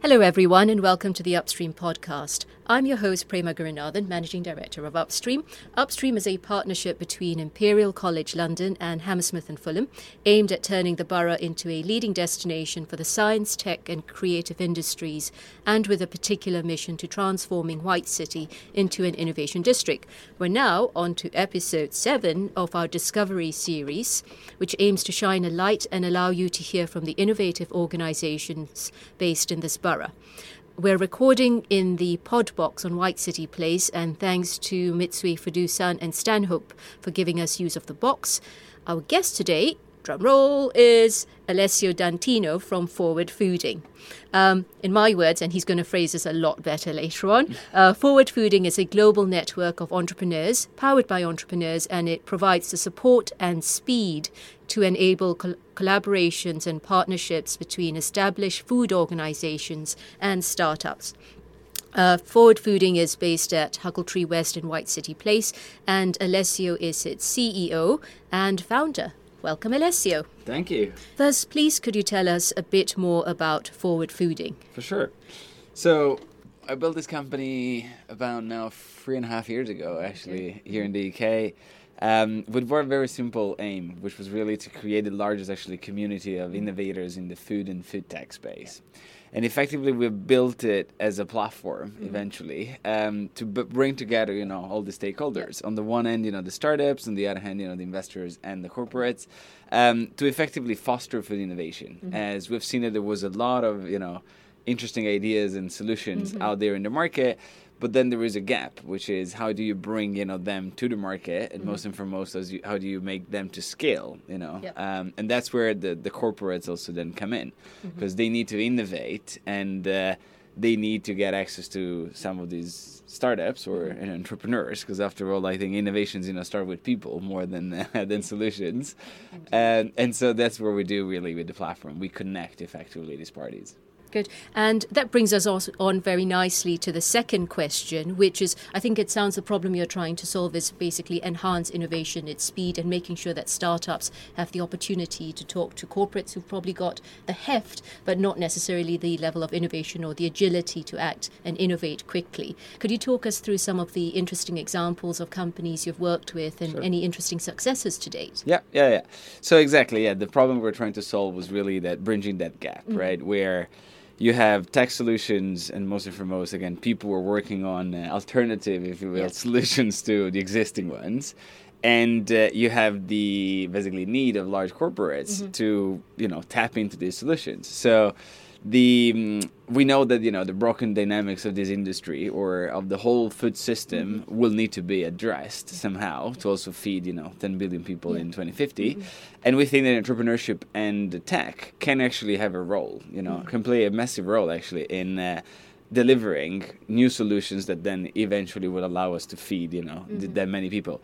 Hello, everyone, and welcome to the Upstream podcast. I'm your host, Prema Gurunathan, Managing Director of Upstream. Upstream is a partnership between Imperial College London and Hammersmith and Fulham, aimed at turning the borough into a leading destination for the science, tech, and creative industries, and with a particular mission to transforming White City into an innovation district. We're now on to episode seven of our Discovery series, which aims to shine a light and allow you to hear from the innovative organizations based in this borough. We're recording in the pod box on White City Place, and thanks to Mitsui Fudosan and Stanhope for giving us use of the box. Our guest today, drum roll, is Alessio D'Antino from Forward Fooding. Um, in my words, and he's going to phrase this a lot better later on, uh, Forward Fooding is a global network of entrepreneurs, powered by entrepreneurs, and it provides the support and speed to enable col- collaborations and partnerships between established food organizations and startups. Uh, Forward Fooding is based at Huckletree West in White City Place, and Alessio is its CEO and founder. Welcome, Alessio. Thank you. First, please could you tell us a bit more about Forward Fooding? For sure. So, I built this company about now three and a half years ago, actually, here in the UK um, with one very simple aim, which was really to create the largest actually community of innovators in the food and food tech space. And effectively, we built it as a platform mm-hmm. eventually um, to b- bring together, you know, all the stakeholders. On the one end, you know, the startups, on the other hand, you know, the investors and the corporates, um, to effectively foster food innovation. Mm-hmm. As we've seen that there was a lot of, you know, interesting ideas and solutions mm-hmm. out there in the market but then there is a gap, which is how do you bring you know them to the market, and mm-hmm. most and foremost, as you, how do you make them to scale? You know, yep. um, and that's where the the corporates also then come in, because mm-hmm. they need to innovate and uh, they need to get access to some of these startups or mm-hmm. entrepreneurs, because after all, I think innovations you know start with people more than uh, than solutions, and and so that's where we do really with the platform. We connect effectively these parties. Good. And that brings us on very nicely to the second question, which is I think it sounds the problem you're trying to solve is basically enhance innovation, its speed, and making sure that startups have the opportunity to talk to corporates who've probably got the heft, but not necessarily the level of innovation or the agility to act and innovate quickly. Could you talk us through some of the interesting examples of companies you've worked with and sure. any interesting successes to date? Yeah, yeah, yeah. So, exactly, yeah. The problem we're trying to solve was really that bridging that gap, mm-hmm. right? Where you have tech solutions and most and foremost again people were working on uh, alternative if you will yes. solutions to the existing ones and uh, you have the basically need of large corporates mm-hmm. to you know tap into these solutions so the um, we know that you know the broken dynamics of this industry or of the whole food system mm-hmm. will need to be addressed somehow to also feed you know 10 billion people yeah. in 2050 mm-hmm. and we think that entrepreneurship and tech can actually have a role you know mm-hmm. can play a massive role actually in uh, delivering new solutions that then eventually will allow us to feed you know th- that many people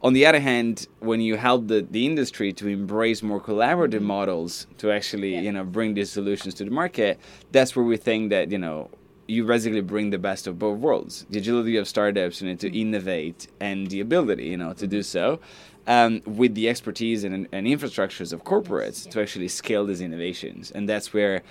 on the other hand, when you help the, the industry to embrace more collaborative mm-hmm. models to actually, yeah. you know, bring these solutions to the market, that's where we think that, you know, you basically bring the best of both worlds. The agility of startups and to mm-hmm. innovate and the ability, you know, to do so. Um, with the expertise and, and infrastructures of corporates yes. to actually scale these innovations. And that's where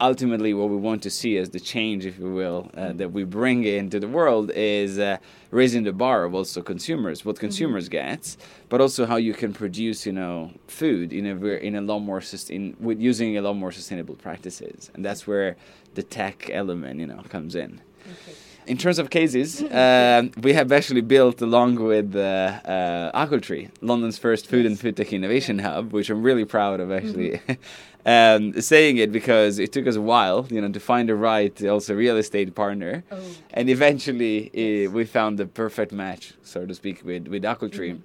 ultimately what we want to see as the change, if you will, uh, that we bring into the world is uh, raising the bar of also consumers, what mm-hmm. consumers mm-hmm. get, but also how you can produce, you know, food in a in a lot more sustain with using a lot more sustainable practices, and that's where the tech element, you know, comes in. Okay. In terms of cases, uh, we have actually built along with uh, uh, Huckletree, London's first food yes. and food tech innovation hub, which I'm really proud of actually. Mm-hmm. um, saying it because it took us a while, you know, to find the right also real estate partner, oh. and eventually uh, we found the perfect match, so to speak, with with Huckletree. Mm-hmm.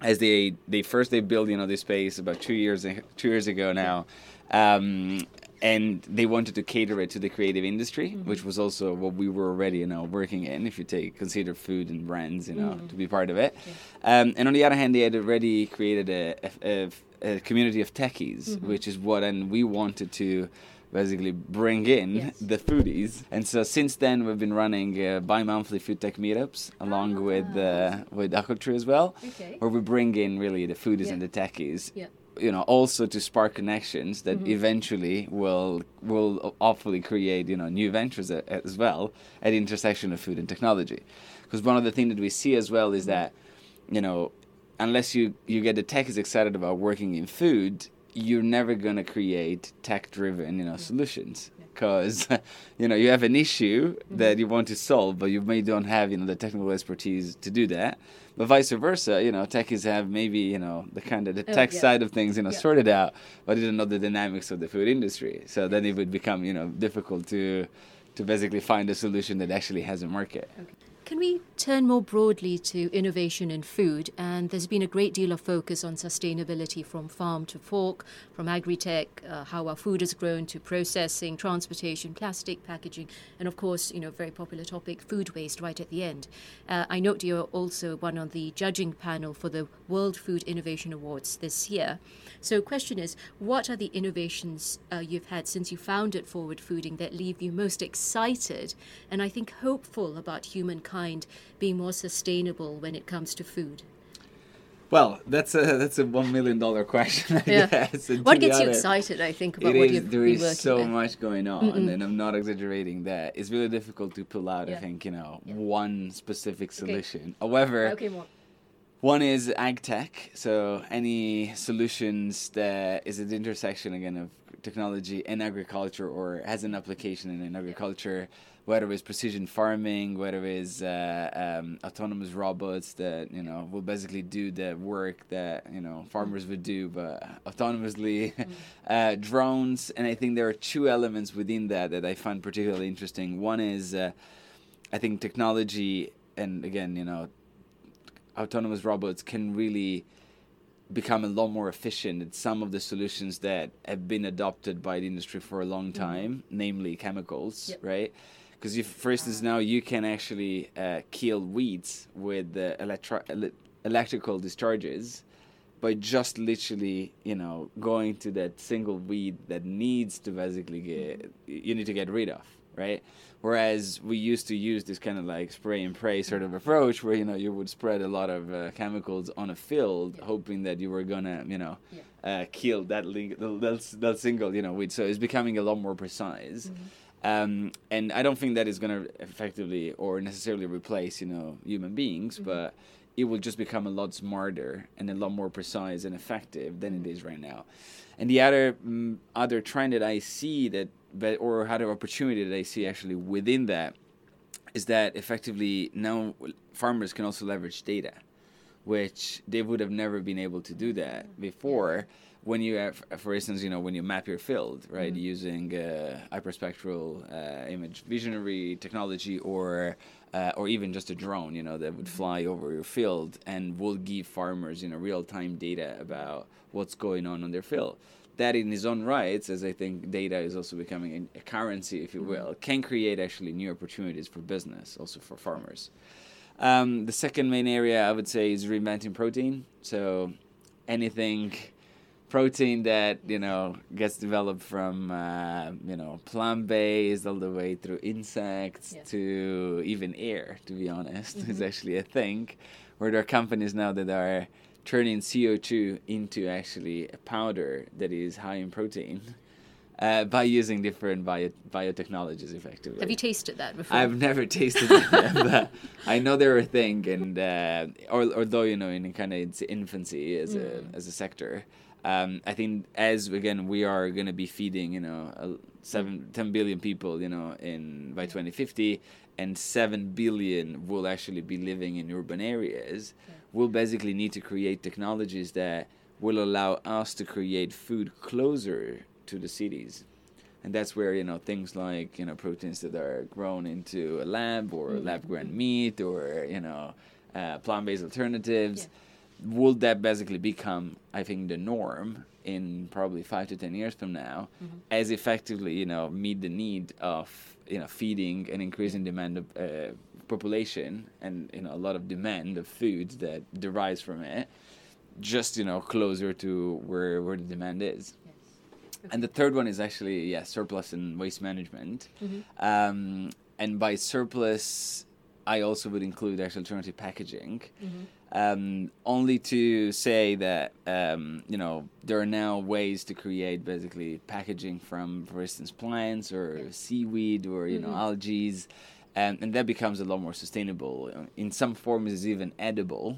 As they they first they built you know this space about two years two years ago now, um, and they wanted to cater it to the creative industry, mm-hmm. which was also what we were already, you know, working in. If you take consider food and brands, you know, mm-hmm. to be part of it. Yeah. Um, and on the other hand, they had already created a, a, a community of techies, mm-hmm. which is what and we wanted to basically bring in yes. the foodies. And so since then, we've been running uh, bi-monthly food tech meetups along ah. with uh, with Huckletree as well, okay. where we bring in really the foodies yeah. and the techies. Yeah you know also to spark connections that Mm-hmm. eventually will will hopefully create you know new ventures a- as well at the intersection of food and technology because one of the things that we see as well Mm-hmm. is that you know unless you you get the tech is excited about working in food you're never going to create tech driven you know solutions. Because you know you have an issue mm-hmm. that you want to solve but you may don't have you know the technical expertise to do that. But vice versa you know techies have maybe you know the kind of the Oh, tech yeah. side of things you know Yeah. sorted out but they don't know the dynamics of the food industry. So then it would become you know difficult to to basically find a solution that actually has a market Can we turn more broadly to innovation in food? And there's been a great deal of focus on sustainability from farm to fork, from agri-tech, uh, how our food is grown, to processing, transportation, plastic packaging, and of course, you know, very popular topic, food waste, right at the end. Uh, I note you're also one on the judging panel for the World Food Innovation Awards this year. So, question is, what are the innovations uh, you've had since you founded Forward Fooding that leave you most excited and I think hopeful about humankind being more sustainable when it comes to food? well that's a that's a one million dollar question I Yeah. guess, and What gets you excited, I think, about what is- you've there is so with? much going on, and I'm not exaggerating that. It's really difficult to pull out. I think you know one specific Okay. solution. However, Okay, more. one is ag tech. So any solutions that is at the intersection again of technology and agriculture, or has an application in agriculture, whether it's precision farming, whether it's uh, um, autonomous robots that you know will basically do the work that you know farmers would do, but autonomously. uh, drones, and I think there are two elements within that that I find particularly interesting. One is, uh, I think technology, and again, you know, autonomous robots can really become a lot more efficient at some of the solutions that have been adopted by the industry for a long time, namely chemicals, Yep. right? Because if, for instance, now you can actually uh, kill weeds with electro- ele- electrical discharges by just literally, you know, going to that single weed that needs to basically get, you need to get rid of, right? Whereas we used to use this kind of like spray and pray sort of approach where, you know, you would spread a lot of uh, chemicals on a field Yeah. hoping that you were gonna, you know, Yeah. uh, kill that, ling- that, that single, you know, weed. So it's becoming a lot more precise. Um, and I don't think that is going to effectively or necessarily replace, you know, human beings, but it will just become a lot smarter and a lot more precise and effective than it is right now. And the other mm, other trend that I see that, but or other opportunity that I see actually within that is that effectively now farmers can also leverage data, which they would have never been able to do that before. When you have, for instance, you know, when you map your field, right, using uh, hyperspectral uh, image visionary technology, or uh, or even just a drone, you know, that would fly over your field and will give farmers, you know, real time data about what's going on on their field. That in its own rights, as I think data is also becoming a currency, if you will, can create actually new opportunities for business, also for farmers. Um, the second main area I would say is reinventing protein. So anything protein that you know gets developed from uh, you know plant based all the way through insects to even air. To be honest, is actually a thing where there are companies now that are turning CO two into actually a powder that is high in protein. Uh, by using different bio- biotechnologies, effectively. Have you tasted that before? I've never tasted it, but I know they're a thing, and uh, or, although you know in kind of its infancy as a as a sector, um, I think as again we are going to be feeding you know a seven, 10 billion people you know in by 2050, and seven billion will actually be living in urban areas. We'll basically need to create technologies that will allow us to create food closer to the cities. And that's where you know things like you know proteins that are grown into a lab or lab grown meat or you know uh, plant-based alternatives will that basically become i think the norm in probably five to ten years from now as effectively you know meet the need of you know feeding an increasing demand of uh, population and you know a lot of demand of foods that derives from it just you know closer to where where the demand is and the third one is actually yeah surplus and waste management um, and by surplus i also would include actually alternative packaging Um, only to say that um, you know there are now ways to create basically packaging from, for instance, plants or seaweed or you know Mm-hmm. algae, and, and that becomes a lot more sustainable. In some forms, it's even edible.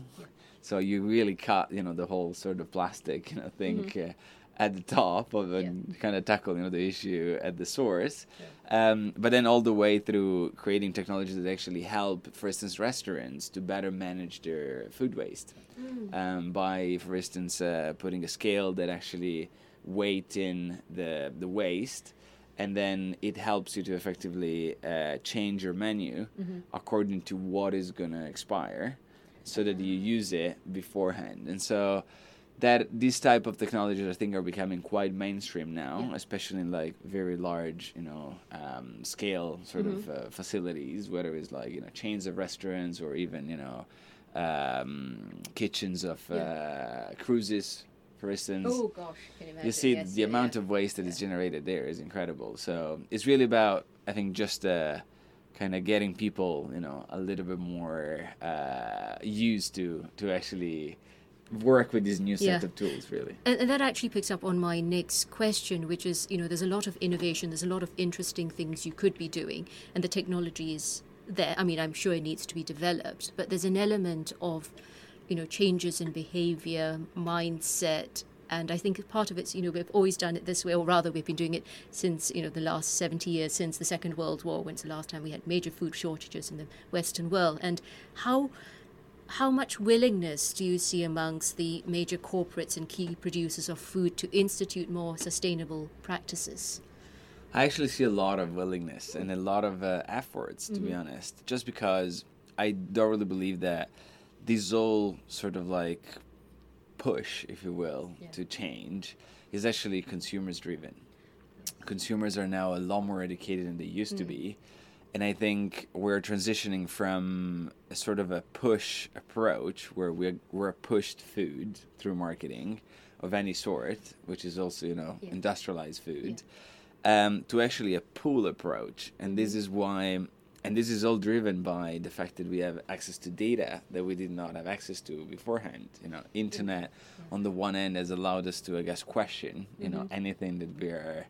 So you really cut you know the whole sort of plastic you know thing. Uh, at the top of and kind of tackle you know the issue at the source, um, but then all the way through creating technologies that actually help, for instance, restaurants to better manage their food waste. Um, by, for instance, uh, putting a scale that actually weight in the the waste, and then it helps you to effectively uh, change your menu according to what is gonna expire, so that you use it beforehand, and so that these type of technologies I think are becoming quite mainstream now, especially in like very large, you know, um, scale sort of uh, facilities, whether it's like you know chains of restaurants or even you know um, kitchens of uh, cruises, for instance. Oh gosh, can imagine. You see yes, the yeah, amount yeah. of waste that is generated there is incredible. So it's really about I think just uh, kind of getting people you know a little bit more uh, used to to actually work with these new set Yeah. of tools really. And, and that actually picks up on my next question, which is, you know, there's a lot of innovation, there's a lot of interesting things you could be doing, and the technology is there. I mean, I'm sure it needs to be developed, but there's an element of, you know, changes in behavior, mindset, and I think part of it's, you know, we've always done it this way, or rather, we've been doing it since, you know, the last 70 years, since the Second World War, when's the last time we had major food shortages in the Western world, and how how much willingness do you see amongst the major corporates and key producers of food to institute more sustainable practices? I actually see a lot of willingness and a lot of uh, efforts, to be honest, just because I don't really believe that this whole sort of like push, if you will, Yeah. to change is actually consumers driven. Consumers are now a lot more educated than they used to be. And I think we're transitioning from a sort of a push approach where we're, we're pushed food through marketing of any sort, which is also, you know, Yeah. industrialized food, um, to actually a pull approach. And this is why, and this is all driven by the fact that we have access to data that we did not have access to beforehand. You know, internet on the one end has allowed us to, I guess, question, you know, anything that we're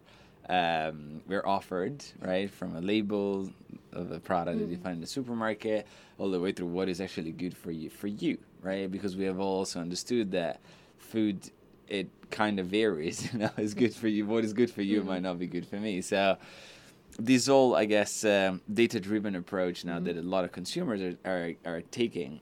um, we're offered, right, from a label of a product that you find in the supermarket, all the way through what is actually good for you, for you, right? Because we have also understood that food it kind of varies. You know, it's good for you. What is good for you might not be good for me. So this whole, I guess, um, data-driven approach now that a lot of consumers are are, are taking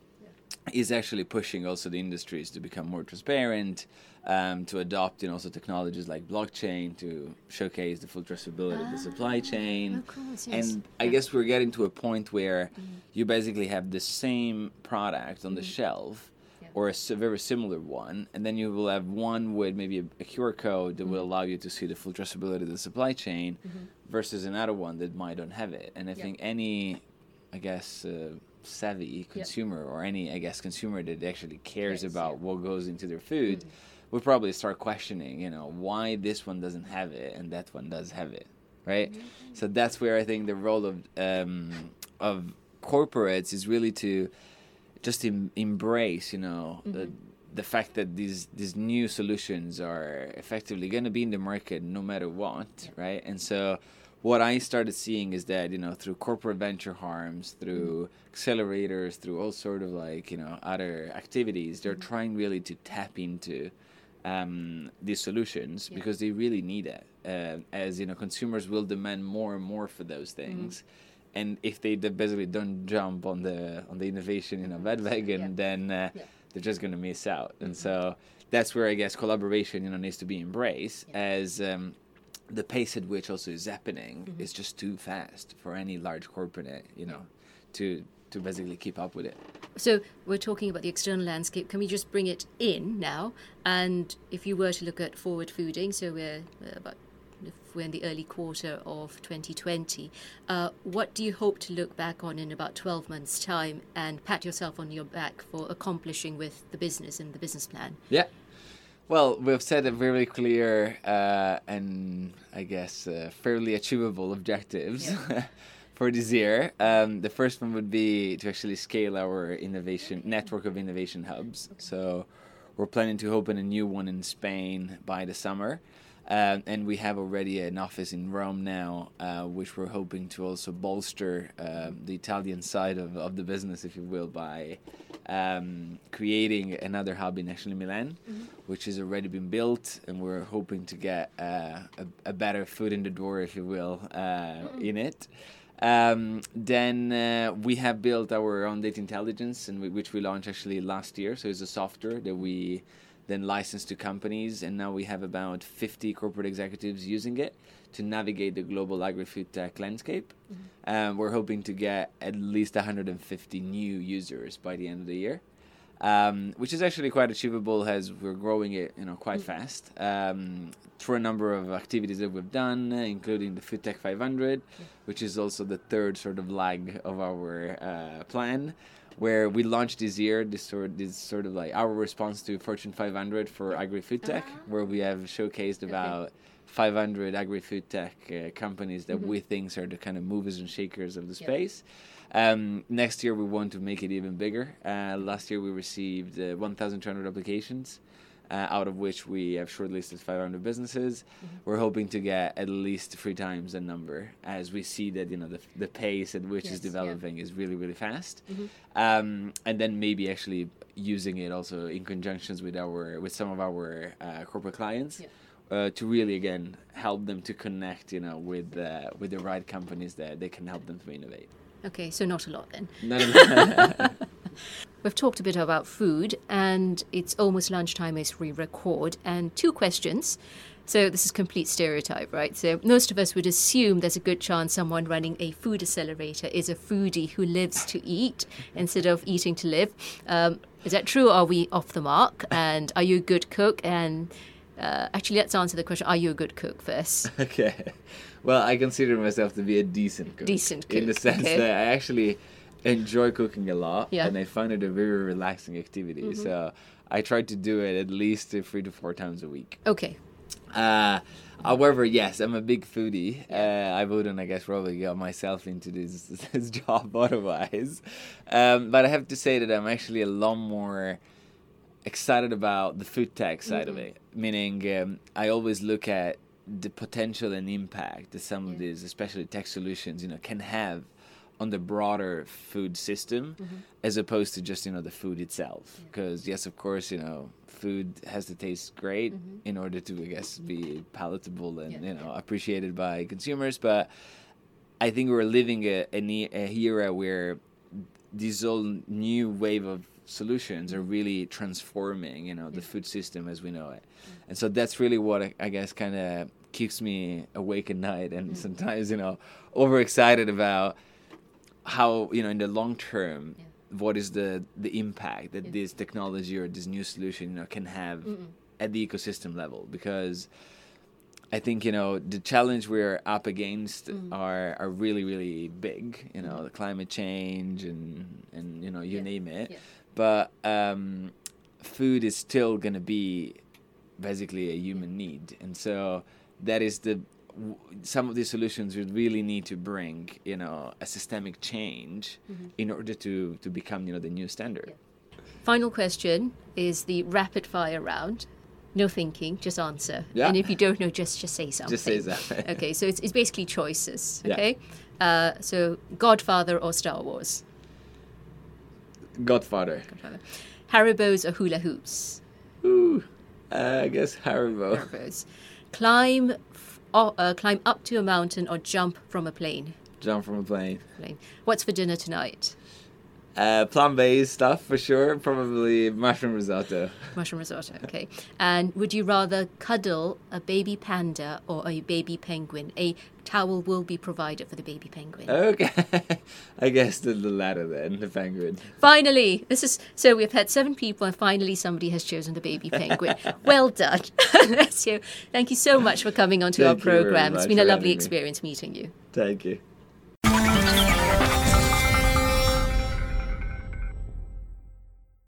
is actually pushing also the industries to become more transparent, um, to adopt you know also technologies like blockchain to showcase the full traceability of the ah, supply chain. course, yes. And I guess we're getting to a point where mm-hmm. you basically have the same product on the mm-hmm. shelf. Yeah. Or a very similar one, and then you will have one with maybe a, a QR code that will mm-hmm. allow you to see the full traceability of the supply chain, versus another one that might don't have it. And I Yeah. think any, I guess, uh, savvy consumer or any, I guess, consumer that actually cares Yes, about yeah. Mm-hmm. what goes into their food would probably start questioning, you know, why this one doesn't have it and that one does have it, right? Mm-hmm. So that's where I think the role of um, of corporates is really to just em- embrace, you know, the the fact that these these new solutions are effectively going to be in the market no matter what, right? And so what I started seeing is that you know through corporate venture arms, through accelerators, through all sort of like you know other activities, they're trying really to tap into um, these solutions Yeah. because they really need it. Uh, as you know, consumers will demand more and more for those things. And if they basically don't jump on the on the innovation you know bandwagon, Yeah. then uh, Yeah. they're just going to miss out. And so that's where I guess collaboration you know needs to be embraced as um, the pace at which also is happening is just too fast for any large corporate you know to to basically keep up with it. So we're talking about the external landscape. Can we just bring it in now? And if you were to look at forward fooding, so we're about if we're in the early quarter of 2020, uh, what do you hope to look back on in about 12 months' time and pat yourself on your back for accomplishing with the business and the business plan? Yeah. Well, we've set a very clear uh, and I guess uh, fairly achievable objectives for this year. Um, the first one would be to actually scale our innovation network of innovation hubs. So we're planning to open a new one in Spain by the summer. Um, and we have already an office in Rome now, uh, which we're hoping to also bolster uh, the Italian side of, of the business, if you will, by um, creating another hub in actually Milan, mm-hmm. which has already been built, and we're hoping to get uh, a, a, better foot in the door, if you will, mm-hmm. in it. Um, then uh, we have built our own data intelligence, and we, which we launched actually last year. So it's a software that we then licensed to companies, and now we have about 50 corporate executives using it to navigate the global agri-food tech landscape. Mm-hmm. Um, we're hoping to get at least 150 new users by the end of the year, um, which is actually quite achievable as we're growing it, you know, quite mm-hmm. fast um, through a number of activities that we've done, including the Food Tech 500, yeah. which is also the third sort of leg of our uh, plan where we launched this year this sort this sort of like our response to Fortune 500 for agri food tech, uh-huh. where we have showcased okay. about 500 agri food tech uh, companies that mm-hmm. we think are the kind of movers and shakers of the space. Um, next year we want to make it even bigger. Uh, last year we received uh, 1,200 applications uh, out of which we have shortlisted 500 businesses. Mm-hmm. We're hoping to get at least three times the number as we see that you know the, the pace at which yes, it's developing yeah. is really really fast, mm-hmm. um, and then maybe actually using it also in conjunctions with our with some of our uh, corporate clients. Yeah. Uh, to really again help them to connect, you know, with uh, with the right companies that they can help them to innovate. Okay, so not a lot then. We've talked a bit about food, and it's almost lunchtime as we record. And two questions. So this is complete stereotype, right? So most of us would assume there's a good chance someone running a food accelerator is a foodie who lives to eat instead of eating to live. Um, is that true? Are we off the mark? And are you a good cook? And uh, actually, let's answer the question: Are you a good cook first? Okay. Well, I consider myself to be a decent cook. Decent cook. In the sense okay. that I actually enjoy cooking a lot, yeah. and I find it a very relaxing activity. Mm-hmm. So I try to do it at least three to four times a week. Okay. Uh, however, yes, I'm a big foodie. Uh, I wouldn't, I guess, probably get myself into this, this job otherwise. Um, but I have to say that I'm actually a lot more excited about the food tech side mm-hmm. of it. Meaning, um, I always look at the potential and impact that some yeah. of these, especially tech solutions, you know, can have on the broader food system mm-hmm. as opposed to just you know the food itself because yeah. yes of course you know food has to taste great mm-hmm. in order to i guess be palatable and yeah. you know appreciated by consumers but i think we're living a, a, a era where this whole new wave of solutions are really transforming you know the food system as we know it mm-hmm. and so that's really what i, I guess kind of keeps me awake at night and mm-hmm. sometimes you know overexcited about how you know in the long term yeah. what is the the impact that yeah. this technology or this new solution you know can have Mm-mm. at the ecosystem level because I think you know the challenge we're up against mm. are are really really big. You know, mm. the climate change and and you know you yeah. name it. But um, food is still gonna be basically a human need, and so that is the some of these solutions would really need to bring you know a systemic change mm-hmm. in order to to become you know the new standard. Yeah. final question is the rapid fire round. No thinking just answer. Yeah. and if you don't know just just say something just say that okay so it's, it's basically choices okay? Yeah. uh, so godfather or star wars? Godfather, godfather. haribos or hula hoops? Ooh, uh, i guess haribo. Haribos. Climb uh, climb up to a mountain or jump from a plane? Jump from a plane. plane. What's for dinner tonight? Uh, plant-based stuff for sure. Probably mushroom risotto. Mushroom risotto. Okay. And would you rather cuddle a baby panda or a baby penguin? A towel will be provided for the baby penguin. Okay. I guess the, the latter then, the penguin. Finally, this is so we've had seven people, and finally somebody has chosen the baby penguin. well done. Thank you. Thank you so much for coming onto Thank our program. It's been a lovely experience meeting you. Thank you.